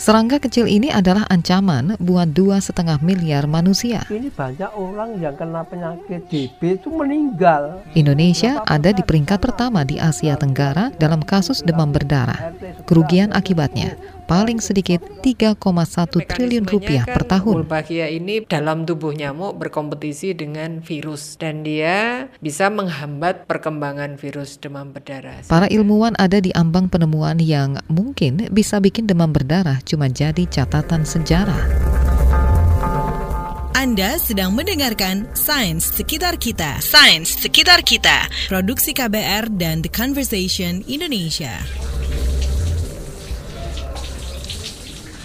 Serangga kecil ini adalah ancaman buat dua setengah miliar manusia. Ini banyak orang yang kena penyakit DB itu meninggal. Indonesia ada di peringkat pertama di Asia Tenggara dalam kasus demam berdarah. Kerugian akibatnya paling sedikit 3,1 triliun rupiah kan per tahun. Wolbachia ini dalam tubuh nyamuk berkompetisi dengan virus dan dia bisa menghambat perkembangan virus demam berdarah. Para ilmuwan ada di ambang penemuan yang mungkin bisa bikin demam berdarah cuma jadi catatan sejarah. Anda sedang mendengarkan Sains Sekitar Kita. Sains Sekitar Kita. Produksi KBR dan The Conversation Indonesia.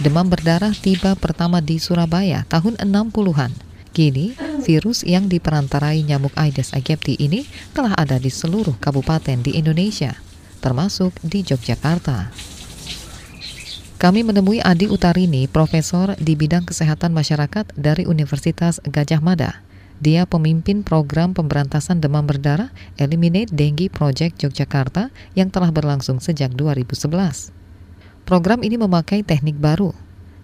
Demam berdarah tiba pertama di Surabaya tahun 60-an. Kini, virus yang diperantarai nyamuk Aedes aegypti ini telah ada di seluruh kabupaten di Indonesia, termasuk di Yogyakarta. Kami menemui Adi Utarini, profesor di bidang kesehatan masyarakat dari Universitas Gajah Mada. Dia pemimpin program pemberantasan demam berdarah Eliminate Dengue Project Yogyakarta yang telah berlangsung sejak 2011. Program ini memakai teknik baru,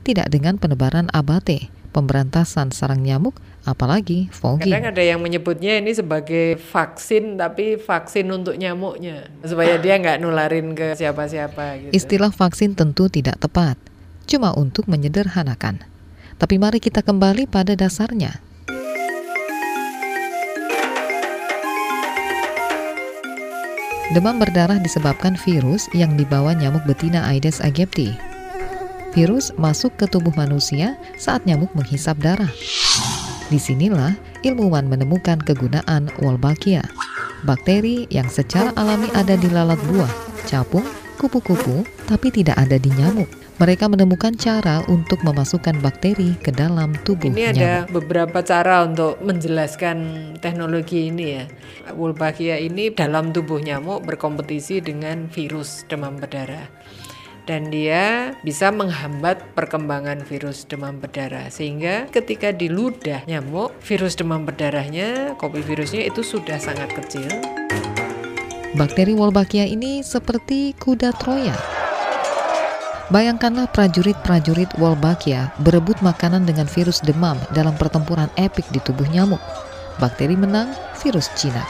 tidak dengan penebaran abate, pemberantasan sarang nyamuk, apalagi fogging. Kadang ada yang menyebutnya ini sebagai vaksin, tapi vaksin untuk nyamuknya, supaya dia nggak nularin ke siapa-siapa. Gitu. Istilah vaksin tentu tidak tepat, cuma untuk menyederhanakan. Tapi mari kita kembali pada dasarnya. Demam berdarah disebabkan virus yang dibawa nyamuk betina Aedes aegypti. Virus masuk ke tubuh manusia saat nyamuk menghisap darah. Di sinilah ilmuwan menemukan kegunaan Wolbachia, bakteri yang secara alami ada di lalat buah, capung, kupu-kupu, tapi tidak ada di nyamuk. Mereka menemukan cara untuk memasukkan bakteri ke dalam tubuh Ini nyamuk. ada beberapa cara untuk menjelaskan teknologi ini ya. Wolbachia ini dalam tubuh nyamuk berkompetisi dengan virus demam berdarah. Dan dia bisa menghambat perkembangan virus demam berdarah sehingga ketika di ludah nyamuk virus demam berdarahnya, kopi virusnya itu sudah sangat kecil. Bakteri Wolbachia ini seperti kuda Troya. Bayangkanlah prajurit-prajurit Wolbachia berebut makanan dengan virus demam dalam pertempuran epik di tubuh nyamuk. Bakteri menang, virus jinak.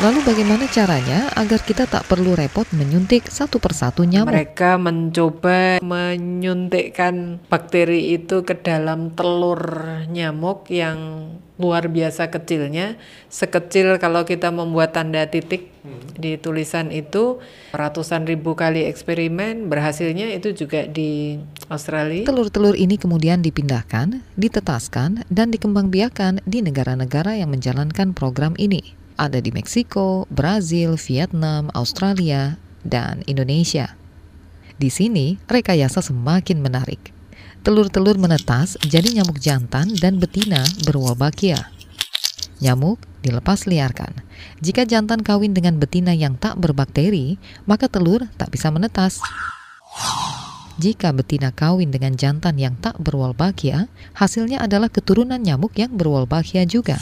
Lalu bagaimana caranya agar kita tak perlu repot menyuntik satu persatu nyamuk? Mereka mencoba menyuntikkan bakteri itu ke dalam telur nyamuk yang luar biasa kecilnya, sekecil kalau kita membuat tanda titik di tulisan itu ratusan ribu kali eksperimen berhasilnya itu juga di Australia. Telur-telur ini kemudian dipindahkan, ditetaskan, dan dikembangbiakan di negara-negara yang menjalankan program ini. Ada di Meksiko, Brazil, Vietnam, Australia, dan Indonesia. Di sini, rekayasa semakin menarik. Telur-telur menetas jadi nyamuk jantan dan betina berwolbachia. Nyamuk dilepas liarkan. Jika jantan kawin dengan betina yang tak berbakteri, maka telur tak bisa menetas. Jika betina kawin dengan jantan yang tak berwolbachia, hasilnya adalah keturunan nyamuk yang berwolbachia juga.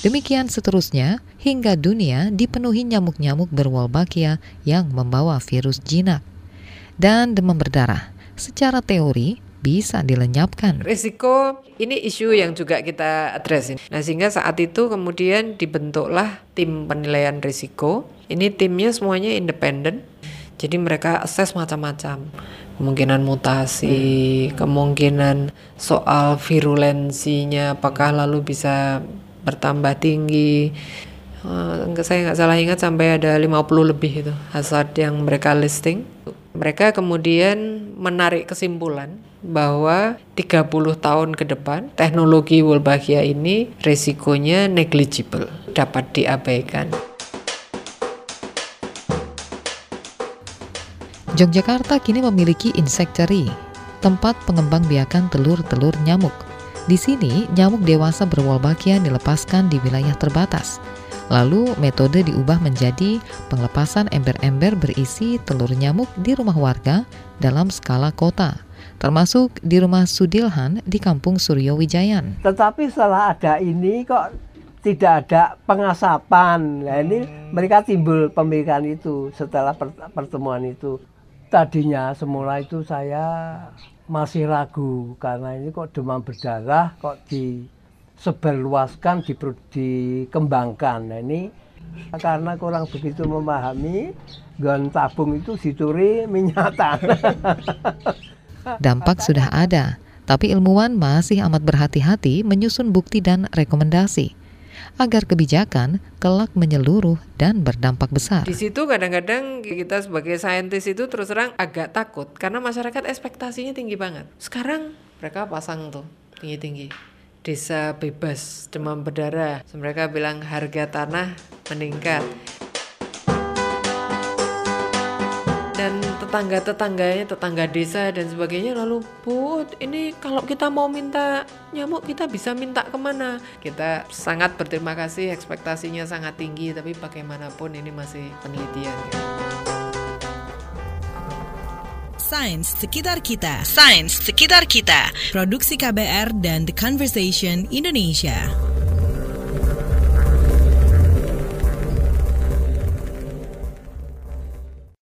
Demikian seterusnya hingga dunia dipenuhi nyamuk-nyamuk berwolbachia yang membawa virus jinak. Dan demam berdarah secara teori bisa dilenyapkan. Risiko ini isu yang juga kita address. Nah, sehingga saat itu kemudian dibentuklah tim penilaian risiko. Ini timnya semuanya independen. Jadi mereka assess macam-macam. Kemungkinan mutasi, kemungkinan soal virulensinya apakah lalu bisa bertambah tinggi. Uh, saya nggak salah ingat sampai ada 50 lebih itu hazard yang mereka listing. Mereka kemudian menarik kesimpulan bahwa 30 tahun ke depan teknologi Wolbachia ini resikonya negligible, dapat diabaikan. Yogyakarta kini memiliki insectary, tempat pengembang biakan telur-telur nyamuk. Di sini, nyamuk dewasa berwolbachia dilepaskan di wilayah terbatas. Lalu, metode diubah menjadi pengelepasan ember-ember berisi telur nyamuk di rumah warga dalam skala kota, termasuk di rumah Sudilhan di Kampung Suryo Wijayan. Tetapi setelah ada ini kok tidak ada pengasapan. Nah, ini mereka timbul pemikiran itu setelah pertemuan itu. tadinya semula itu saya masih ragu karena ini kok demam berdarah kok disebarluaskan di, dikembangkan nah ini karena kurang begitu memahami gon tabung itu dituri minyak tanah dampak sudah ada tapi ilmuwan masih amat berhati-hati menyusun bukti dan rekomendasi agar kebijakan kelak menyeluruh dan berdampak besar. Di situ kadang-kadang kita sebagai saintis itu terus terang agak takut karena masyarakat ekspektasinya tinggi banget. Sekarang mereka pasang tuh tinggi-tinggi. Desa bebas demam berdarah. Mereka bilang harga tanah meningkat. dan tetangga-tetangganya, tetangga desa dan sebagainya lalu bu ini kalau kita mau minta nyamuk kita bisa minta ke mana? Kita sangat berterima kasih, ekspektasinya sangat tinggi tapi bagaimanapun ini masih penelitian. Sains sekitar kita, sains sekitar kita. Produksi KBR dan The Conversation Indonesia.